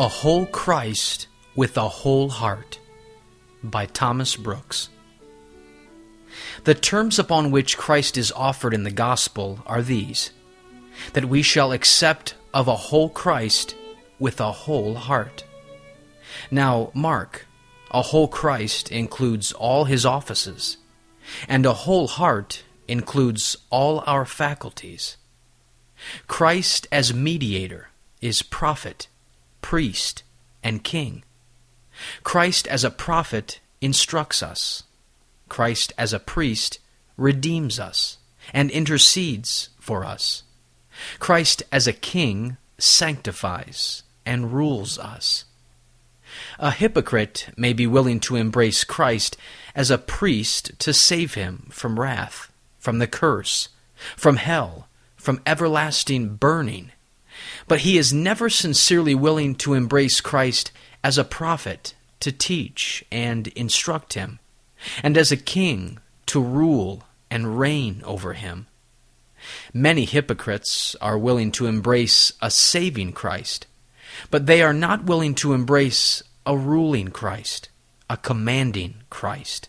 A Whole Christ with a Whole Heart by Thomas Brooks. The terms upon which Christ is offered in the gospel are these that we shall accept of a whole Christ with a whole heart. Now, mark, a whole Christ includes all his offices, and a whole heart includes all our faculties. Christ as mediator is prophet, priest, and king. Christ as a prophet instructs us. Christ as a priest redeems us and intercedes for us. Christ as a king sanctifies and rules us. A hypocrite may be willing to embrace Christ as a priest to save him from wrath, from the curse, from hell, from everlasting burning. But he is never sincerely willing to embrace Christ as a prophet to teach and instruct him, and as a king to rule and reign over him. Many hypocrites are willing to embrace a saving Christ, but they are not willing to embrace a ruling Christ, a commanding Christ.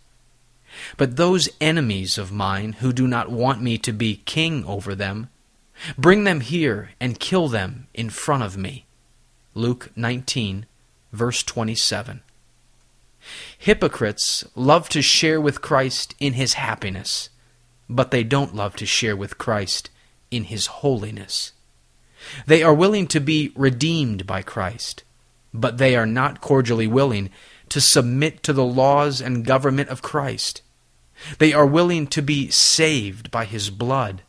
But those enemies of mine who do not want me to be king over them, bring them here and kill them in front of me. Luke 19, verse 27. Hypocrites love to share with Christ in his happiness, but they don't love to share with Christ in his holiness. They are willing to be redeemed by Christ, but they are not cordially willing to submit to the laws and government of Christ. They are willing to be saved by his blood,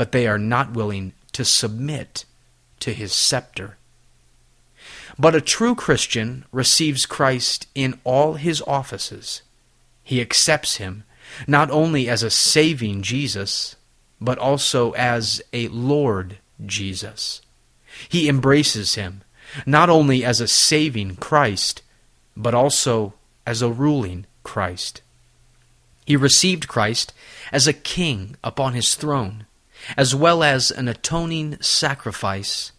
but they are not willing to submit to his scepter. But a true Christian receives Christ in all his offices. He accepts him not only as a saving Jesus, but also as a Lord Jesus. He embraces him not only as a saving Christ, but also as a ruling Christ. He received Christ as a king upon his throne, as well as an atoning sacrifice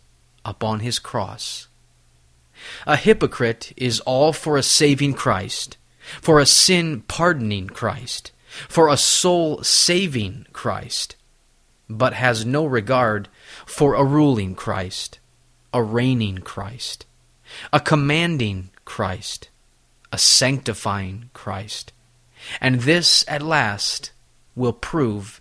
upon his cross. A hypocrite is all for a saving Christ, for a sin pardoning Christ, for a soul saving Christ, but has no regard for a ruling Christ, a reigning Christ, a commanding Christ, a sanctifying Christ. And this at last will prove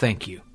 Thank you.